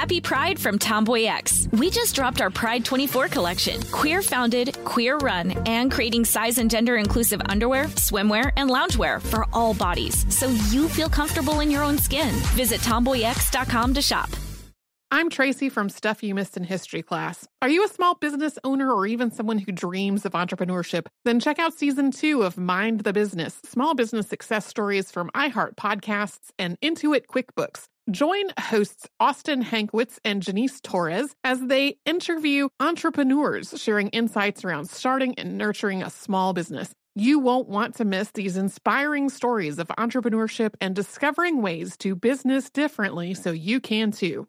Happy Pride from Tomboy X. We just dropped our Pride 24 collection. Queer founded, queer run, and creating size and gender inclusive underwear, swimwear, and loungewear for all bodies so you feel comfortable in your own skin. Visit tomboyx.com to shop. I'm Tracy from Stuff You Missed in History class. Are you a small business owner or even someone who dreams of entrepreneurship? Then check out season two of Mind the Business Small Business Success Stories from iHeart Podcasts and Intuit QuickBooks. Join hosts Austin Hankwitz and Janice Torres as they interview entrepreneurs sharing insights around starting and nurturing a small business. You won't want to miss these inspiring stories of entrepreneurship and discovering ways to business differently so you can too.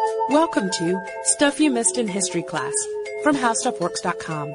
Welcome to Stuff You Missed in History Class from HowStuffWorks.com.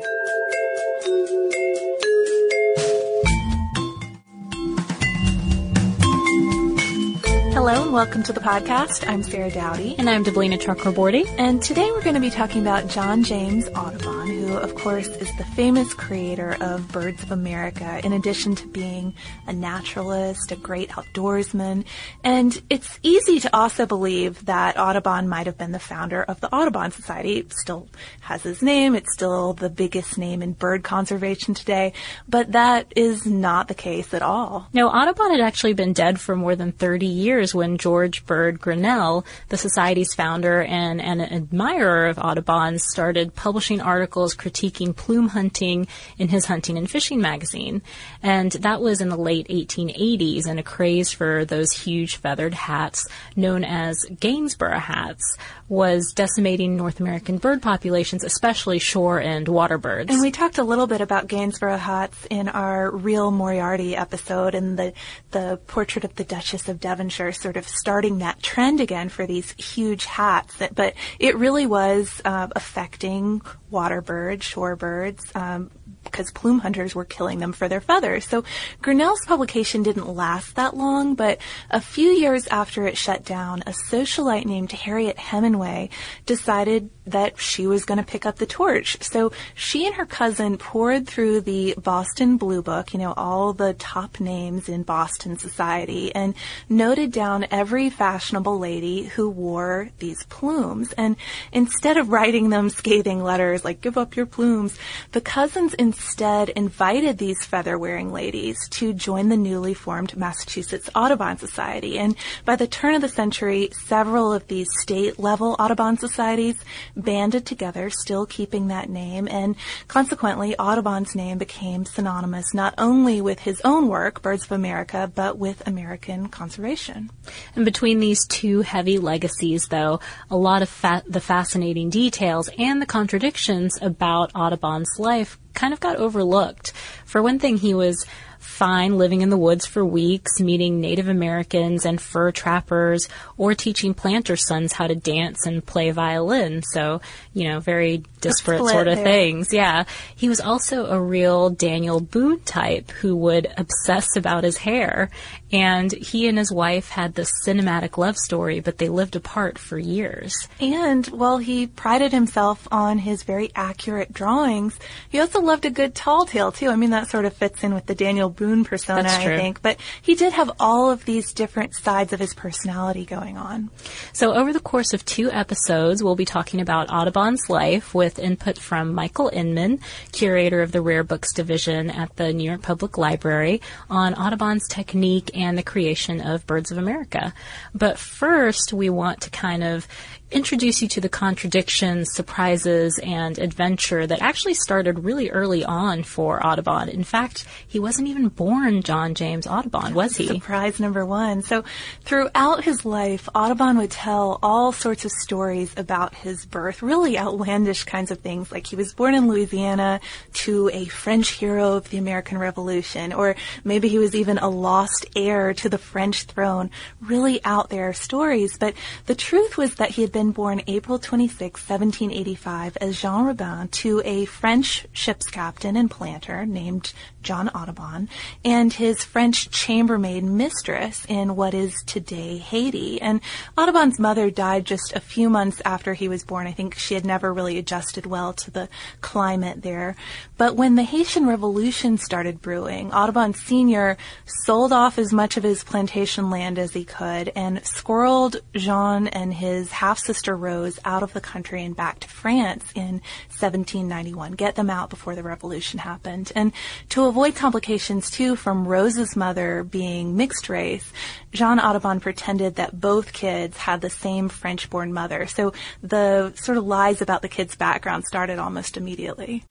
Hello and welcome to the podcast. I'm Sarah Dowdy. And I'm Deblina Chakraborty. And today we're going to be talking about John James Audubon, who of course is the famous creator of Birds of America, in addition to being a naturalist, a great outdoorsman. And it's easy to also believe that Audubon might have been the founder of the Audubon Society. It still has his name. It's still the biggest name in bird conservation today. But that is not the case at all. No, Audubon had actually been dead for more than 30 years when George Bird Grinnell, the Society's founder and an admirer of Audubon, started publishing articles critiquing plume hunting in his hunting and fishing magazine. And that was in the late 1880s, and a craze for those huge feathered hats known as Gainsborough hats was decimating North American bird populations, especially shore and water birds. And we talked a little bit about Gainsborough hats in our Real Moriarty episode and the, the portrait of the Duchess of Devonshire sort of starting that trend again for these huge hats. But it really was uh, affecting water birds, shore birds, um, because plume hunters were killing them for their feathers. So Grinnell's publication didn't last that long, but a few years after it shut down, a socialite named Harriet Hemingway decided that she was going to pick up the torch. So she and her cousin pored through the Boston Blue Book, you know, all the top names in Boston society, and noted down every fashionable lady who wore these plumes. And instead of writing them scathing letters like, give up your plumes, the cousins instead invited these feather wearing ladies to join the newly formed Massachusetts Audubon Society. And by the turn of the century, several of these state level Audubon societies banded together, still keeping that name, and consequently, Audubon's name became synonymous not only with his own work, Birds of America, but with American conservation. And between these two heavy legacies, though, a lot of fa- the fascinating details and the contradictions about Audubon's life kind of got overlooked. For one thing, he was fine living in the woods for weeks, meeting Native Americans and fur trappers, or teaching planter sons how to dance and play violin. So, you know, very disparate sort of there. things. Yeah. He was also a real Daniel Boone type who would obsess about his hair. And he and his wife had this cinematic love story, but they lived apart for years. And while he prided himself on his very accurate drawings, he also loved a good tall tale too. I mean, that sort of fits in with the Daniel Boone persona, I think. But he did have all of these different sides of his personality going on. So over the course of two episodes, we'll be talking about Audubon's life with input from Michael Inman, curator of the Rare Books Division at the New York Public Library, on Audubon's technique and the creation of Birds of America. But first, we want to kind of introduce you to the contradictions, surprises, and adventure that actually started really early on for Audubon. In fact, he wasn't even born John James Audubon, was he? Surprise number one. So, throughout his life, Audubon would tell all sorts of stories about his birth, really outlandish kinds of things, like he was born in Louisiana to a French hero of the American Revolution, or maybe he was even a lost heir to the French throne. Really out there stories. But the truth was that he had been born April 26, 1785, as Jean Rabin to a French ship's captain and planter named John Audubon and his French chambermaid mistress in what is today Haiti. And Audubon's mother died just a few months after he was born. I think she had never really adjusted well to the climate there. But when the Haitian Revolution started brewing, Audubon Sr. sold off as much of his plantation land as he could and squirreled Jean and his half sister Rose out of the country and back to France in 1791, get them out before the revolution happened. And to avoid complications too from Rose's mother being mixed race, Jean Audubon pretended that both kids had the same French born mother. So the sort of lies about the kids' background started almost immediately.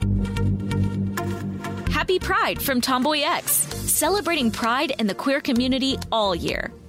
Happy Pride from Tomboy X, celebrating pride in the queer community all year.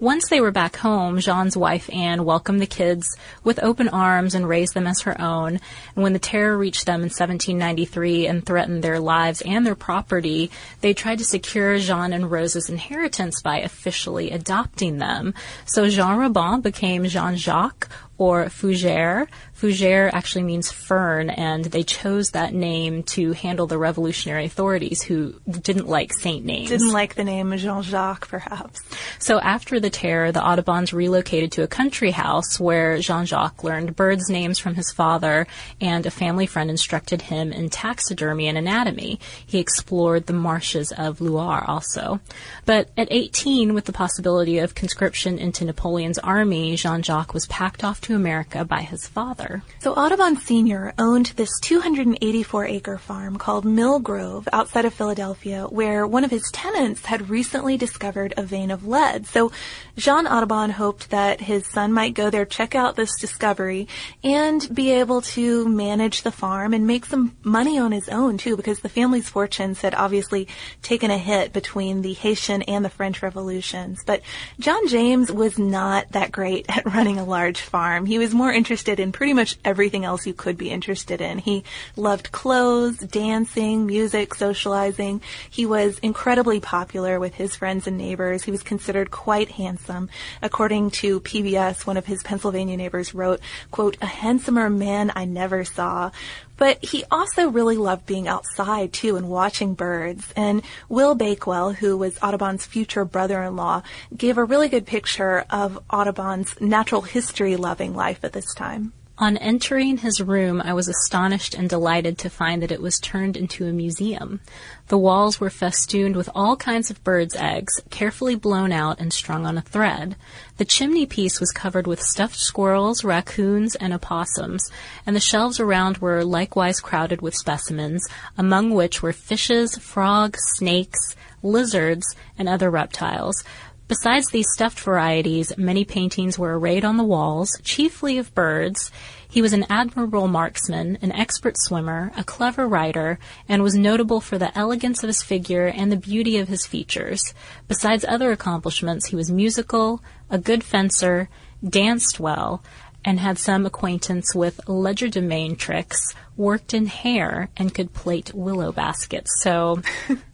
Once they were back home, Jean's wife Anne welcomed the kids with open arms and raised them as her own. And when the terror reached them in 1793 and threatened their lives and their property, they tried to secure Jean and Rose's inheritance by officially adopting them. So Jean Rabin became Jean Jacques or Fougère. Fougère actually means fern, and they chose that name to handle the revolutionary authorities who didn't like saint names. Didn't like the name Jean Jacques, perhaps. So after the terror, the Audubons relocated to a country house where Jean Jacques learned birds' names from his father, and a family friend instructed him in taxidermy and anatomy. He explored the marshes of Loire also. But at 18, with the possibility of conscription into Napoleon's army, Jean Jacques was packed off to America by his father. So Audubon Sr. owned this 284 acre farm called Mill Grove outside of Philadelphia, where one of his tenants had recently discovered a vein of lead. So Jean Audubon hoped that his son might go there, check out this discovery, and be able to manage the farm and make some money on his own too, because the family's fortunes had obviously taken a hit between the Haitian and the French revolutions. But John James was not that great at running a large farm. He was more interested in pretty much everything else you could be interested in. He loved clothes, dancing, music, socializing. He was incredibly popular with his friends and neighbors. He was considered quite handsome. According to PBS, one of his Pennsylvania neighbors wrote, quote, a handsomer man I never saw. But he also really loved being outside too and watching birds. And Will Bakewell, who was Audubon's future brother-in-law, gave a really good picture of Audubon's natural history loving life at this time. On entering his room, I was astonished and delighted to find that it was turned into a museum. The walls were festooned with all kinds of birds' eggs, carefully blown out and strung on a thread. The chimney piece was covered with stuffed squirrels, raccoons, and opossums, and the shelves around were likewise crowded with specimens, among which were fishes, frogs, snakes, lizards, and other reptiles. Besides these stuffed varieties, many paintings were arrayed on the walls, chiefly of birds. He was an admirable marksman, an expert swimmer, a clever writer, and was notable for the elegance of his figure and the beauty of his features. Besides other accomplishments, he was musical, a good fencer, danced well, and had some acquaintance with legerdemain tricks, worked in hair, and could plait willow baskets. So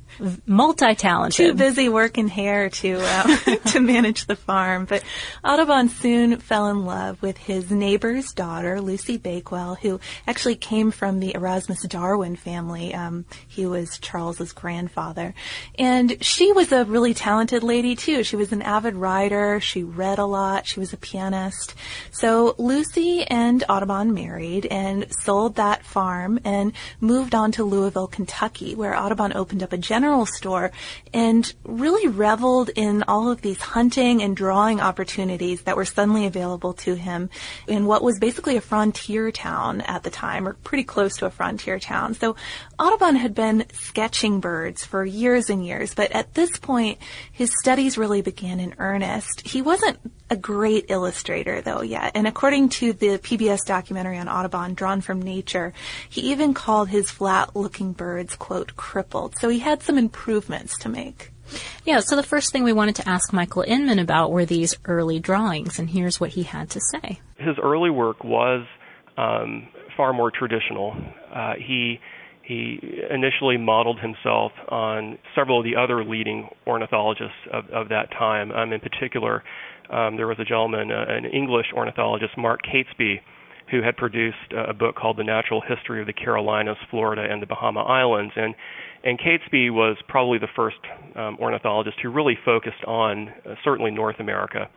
multi-talented. Too busy working hair to uh, to manage the farm. But Audubon soon fell in love with his neighbor's daughter, Lucy Bakewell, who actually came from the Erasmus Darwin family. Um, he was Charles's grandfather, and she was a really talented lady too. She was an avid writer. She read a lot. She was a pianist. So Lucy and Audubon married and sold that farm and moved on to Louisville, Kentucky, where Audubon opened up a general general store and really reveled in all of these hunting and drawing opportunities that were suddenly available to him in what was basically a frontier town at the time, or pretty close to a frontier town. So Audubon had been sketching birds for years and years, but at this point, his studies really began in earnest. He wasn't a great illustrator though yet. And according to the PBS documentary on Audubon, Drawn from Nature, he even called his flat looking birds, quote, crippled. So he had some improvements to make. Yeah, so the first thing we wanted to ask Michael Inman about were these early drawings, and here's what he had to say. His early work was um, far more traditional. Uh, he he initially modeled himself on several of the other leading ornithologists of, of that time. Um, in particular, um, there was a gentleman, uh, an English ornithologist, Mark Catesby, who had produced a book called The Natural History of the Carolinas, Florida, and the Bahama Islands. And and Catesby was probably the first um, ornithologist who really focused on uh, certainly North America.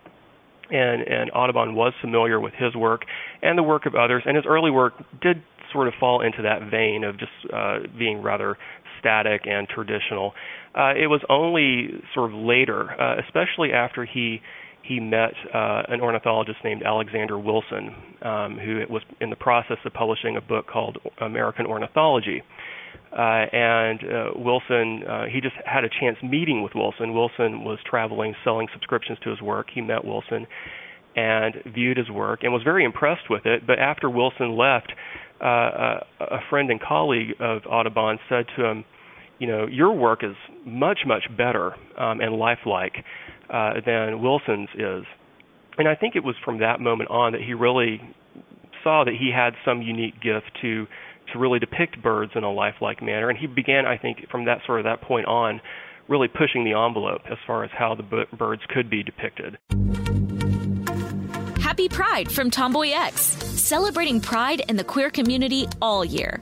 And, and Audubon was familiar with his work and the work of others, and his early work did sort of fall into that vein of just uh, being rather static and traditional. Uh, it was only sort of later, uh, especially after he he met uh, an ornithologist named Alexander Wilson, um, who was in the process of publishing a book called American Ornithology. Uh, and uh, Wilson, uh, he just had a chance meeting with Wilson. Wilson was traveling, selling subscriptions to his work. He met Wilson and viewed his work and was very impressed with it. But after Wilson left, uh, a, a friend and colleague of Audubon said to him, "You know, your work is much, much better um, and lifelike uh, than Wilson's is." And I think it was from that moment on that he really saw that he had some unique gift to to really depict birds in a lifelike manner. And he began, I think, from that sort of that point on, really pushing the envelope as far as how the birds could be depicted. Happy Pride from Tomboy X, celebrating pride in the queer community all year.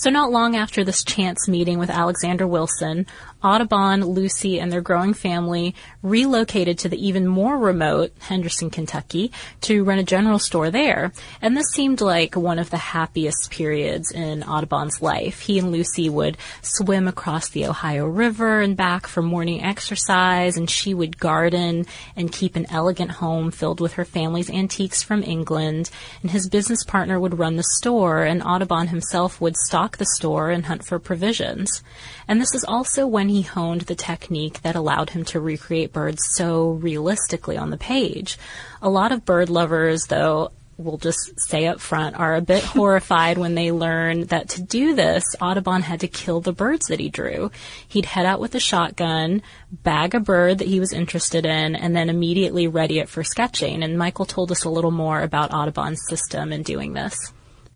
So not long after this chance meeting with Alexander Wilson, Audubon, Lucy, and their growing family relocated to the even more remote Henderson, Kentucky to run a general store there. And this seemed like one of the happiest periods in Audubon's life. He and Lucy would swim across the Ohio River and back for morning exercise, and she would garden and keep an elegant home filled with her family's antiques from England. And his business partner would run the store, and Audubon himself would stock stock the store and hunt for provisions. And this is also when he honed the technique that allowed him to recreate birds so realistically on the page. A lot of bird lovers, though, we'll just say up front, are a bit horrified when they learn that to do this, Audubon had to kill the birds that he drew. He'd head out with a shotgun, bag a bird that he was interested in, and then immediately ready it for sketching. And Michael told us a little more about Audubon's system in doing this.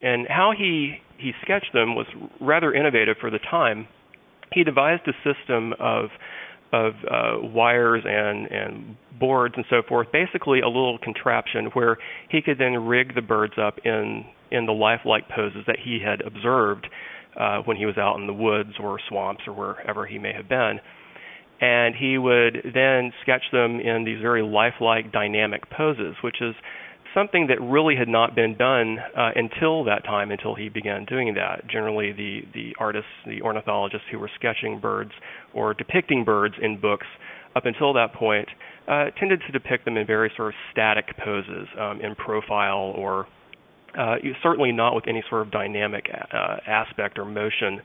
And how he he sketched them was rather innovative for the time. He devised a system of of uh, wires and and boards and so forth, basically a little contraption where he could then rig the birds up in in the lifelike poses that he had observed uh, when he was out in the woods or swamps or wherever he may have been. And he would then sketch them in these very lifelike dynamic poses, which is something that really had not been done uh, until that time, until he began doing that. Generally, the the artists, the ornithologists who were sketching birds or depicting birds in books up until that point uh, tended to depict them in very sort of static poses, um, in profile, or uh, certainly not with any sort of dynamic uh, aspect or motion.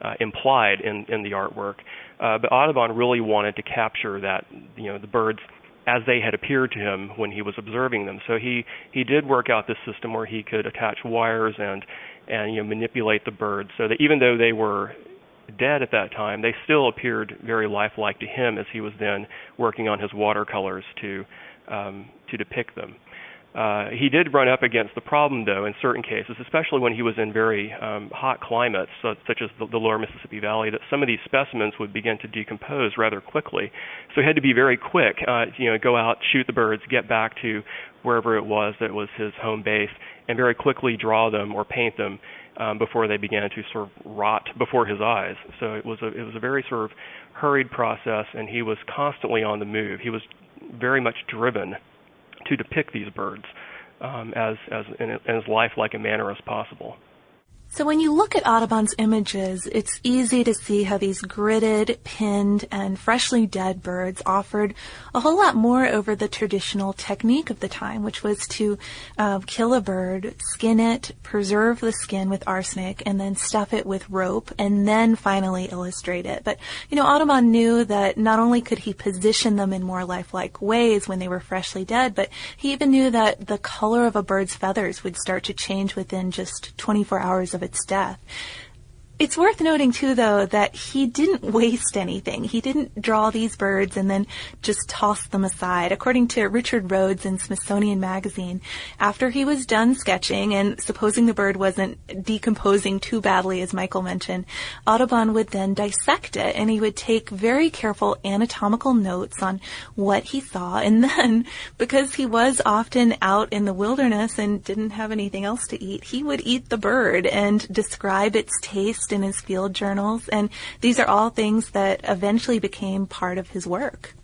Uh, implied in, in the artwork, uh, but Audubon really wanted to capture that, you know, the birds as they had appeared to him when he was observing them. So he he did work out this system where he could attach wires and and you know manipulate the birds so that even though they were dead at that time, they still appeared very lifelike to him as he was then working on his watercolors to um, to depict them. Uh, he did run up against the problem, though, in certain cases, especially when he was in very um, hot climates, so, such as the, the, lower Mississippi Valley, that some of these specimens would begin to decompose rather quickly. So he had to be very quick, uh, you know, go out, shoot the birds, get back to wherever it was that was his home base, and very quickly draw them or paint them um, before they began to sort of rot before his eyes. So it was a it was a very sort of hurried process, and he was constantly on the move. He was very much driven to depict these birds um, as, as in, as lifelike a manner as possible. So when you look at Audubon's images, it's easy to see how these gridded, pinned, and freshly dead birds offered a whole lot more over the traditional technique of the time, which was to uh, kill a bird, skin it, preserve the skin with arsenic, and then stuff it with rope, and then finally illustrate it. But, you know, Audubon knew that not only could he position them in more lifelike ways when they were freshly dead, but he even knew that the color of a bird's feathers would start to change within just 24 hours of its death. It's worth noting too, though, that he didn't waste anything. He didn't draw these birds and then just toss them aside. According to Richard Rhodes in Smithsonian Magazine, after he was done sketching and supposing the bird wasn't decomposing too badly, as Michael mentioned, Audubon would then dissect it and he would take very careful anatomical notes on what he saw. And then, because he was often out in the wilderness and didn't have anything else to eat, he would eat the bird and describe its taste in his field journals, and these are all things that eventually became part of his work.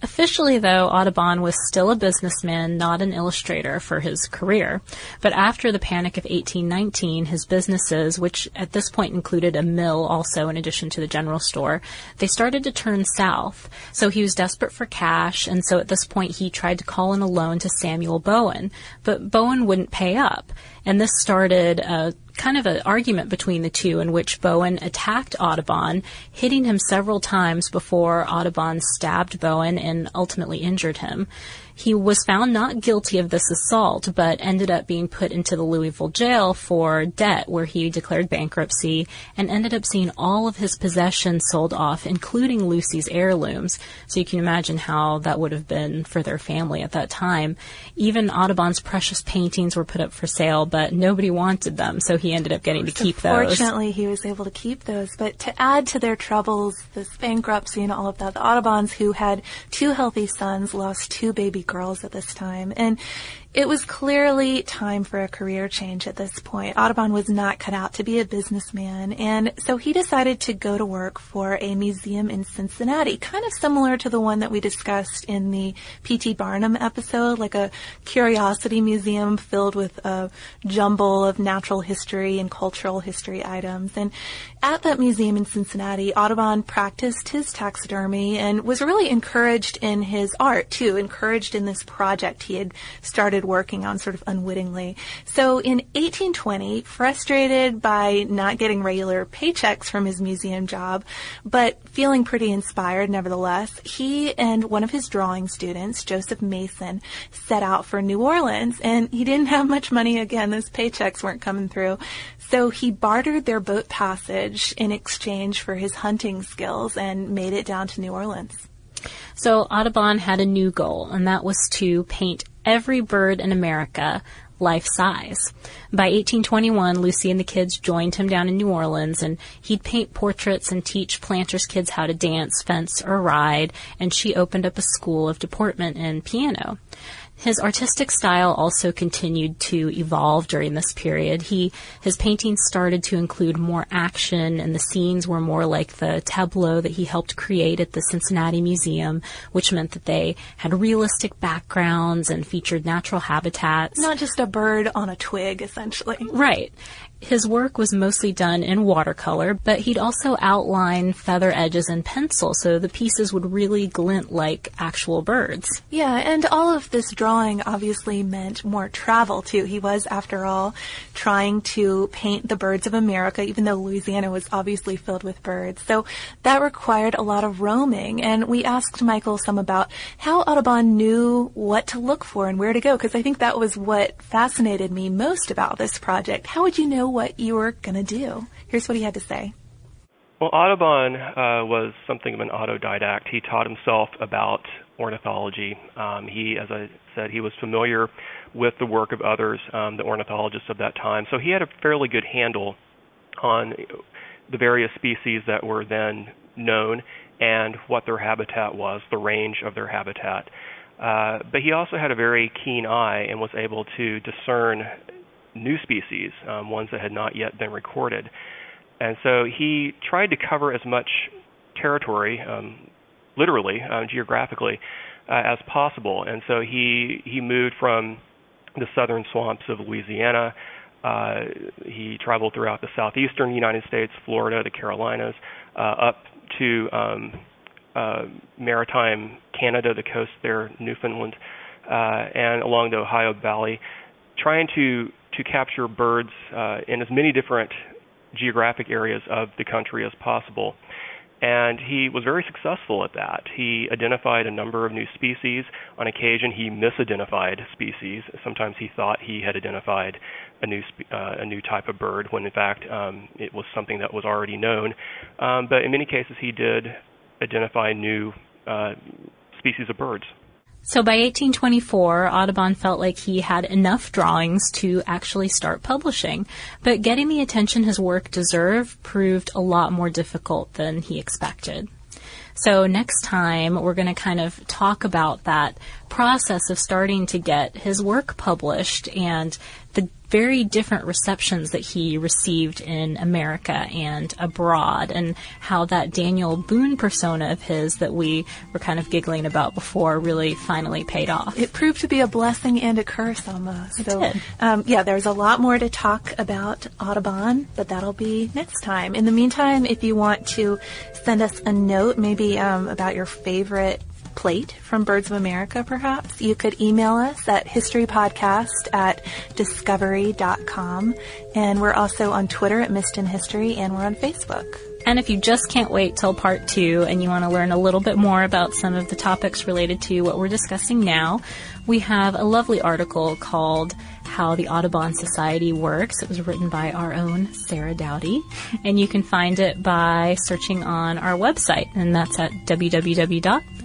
Officially, though, Audubon was still a businessman, not an illustrator for his career. But after the Panic of 1819, his businesses, which at this point included a mill also in addition to the general store, they started to turn south. So he was desperate for cash, and so at this point he tried to call in a loan to Samuel Bowen. But Bowen wouldn't pay up. And this started a kind of an argument between the two in which Bowen attacked Audubon, hitting him several times before Audubon stabbed Bowen and ultimately injured him. He was found not guilty of this assault, but ended up being put into the Louisville jail for debt, where he declared bankruptcy and ended up seeing all of his possessions sold off, including Lucy's heirlooms. So you can imagine how that would have been for their family at that time. Even Audubon's precious paintings were put up for sale, but nobody wanted them, so he ended up getting to keep those. Fortunately, he was able to keep those. But to add to their troubles, this bankruptcy and all of that, the Audubons, who had two healthy sons, lost two baby girls at this time. And it was clearly time for a career change at this point. Audubon was not cut out to be a businessman, and so he decided to go to work for a museum in Cincinnati, kind of similar to the one that we discussed in the P.T. Barnum episode, like a curiosity museum filled with a jumble of natural history and cultural history items. And at that museum in Cincinnati, Audubon practiced his taxidermy and was really encouraged in his art, too, encouraged in this project he had started working on sort of unwittingly. So in 1820, frustrated by not getting regular paychecks from his museum job, but feeling pretty inspired nevertheless, he and one of his drawing students, Joseph Mason, set out for New Orleans. And he didn't have much money again. Those paychecks weren't coming through. So he bartered their boat passage in exchange for his hunting skills and made it down to New Orleans. So Audubon had a new goal, and that was to paint every bird in America life size. By 1821, Lucy and the kids joined him down in New Orleans, and he'd paint portraits and teach planters' kids how to dance, fence, or ride, and she opened up a school of deportment and piano. His artistic style also continued to evolve during this period. He his paintings started to include more action and the scenes were more like the tableau that he helped create at the Cincinnati Museum, which meant that they had realistic backgrounds and featured natural habitats. Not just a bird on a twig essentially. Right. His work was mostly done in watercolor, but he'd also outline feather edges in pencil so the pieces would really glint like actual birds. Yeah, and all of this drawing obviously meant more travel too. He was, after all, trying to paint the birds of America, even though Louisiana was obviously filled with birds. So that required a lot of roaming, and we asked Michael some about how Audubon knew what to look for and where to go, because I think that was what fascinated me most about this project. How would you know what you were going to do. Here's what he had to say. Well, Audubon uh, was something of an autodidact. He taught himself about ornithology. Um, he, as I said, he was familiar with the work of others, um, the ornithologists of that time. So he had a fairly good handle on the various species that were then known and what their habitat was, the range of their habitat. Uh, but he also had a very keen eye and was able to discern new species, um, ones that had not yet been recorded. And so he tried to cover as much territory, um, literally, uh, geographically, uh, as possible. And so he he moved from the southern swamps of Louisiana. Uh, he traveled throughout the southeastern United States, Florida, the Carolinas, uh, up to um, uh, maritime Canada, the coast there, Newfoundland, uh, and along the Ohio Valley, trying to to capture birds uh, in as many different geographic areas of the country as possible. And he was very successful at that. He identified a number of new species. On occasion, he misidentified species. Sometimes he thought he had identified a new spe- uh, a new type of bird when in fact um, it was something that was already known. Um, but in many cases, he did identify new uh, species of birds. So by 1824, Audubon felt like he had enough drawings to actually start publishing. But getting the attention his work deserved proved a lot more difficult than he expected. So next time we're going to kind of talk about that process of starting to get his work published and the very different receptions that he received in America and abroad, and how that Daniel Boone persona of his that we were kind of giggling about before really finally paid off. It proved to be a blessing and a curse almost. It so, did. Um, yeah, there's a lot more to talk about Audubon, but that'll be next time. In the meantime, if you want to send us a note, maybe um, about your favorite plate from Birds of America, perhaps, you could email us at historypodcast at discovery.com. And we're also on Twitter at Missed in History, and we're on Facebook. And if you just can't wait till part two and you want to learn a little bit more about some of the topics related to what we're discussing now, we have a lovely article called How the Audubon Society Works. It was written by our own Sarah Dowdy. And you can find it by searching on our website, and that's at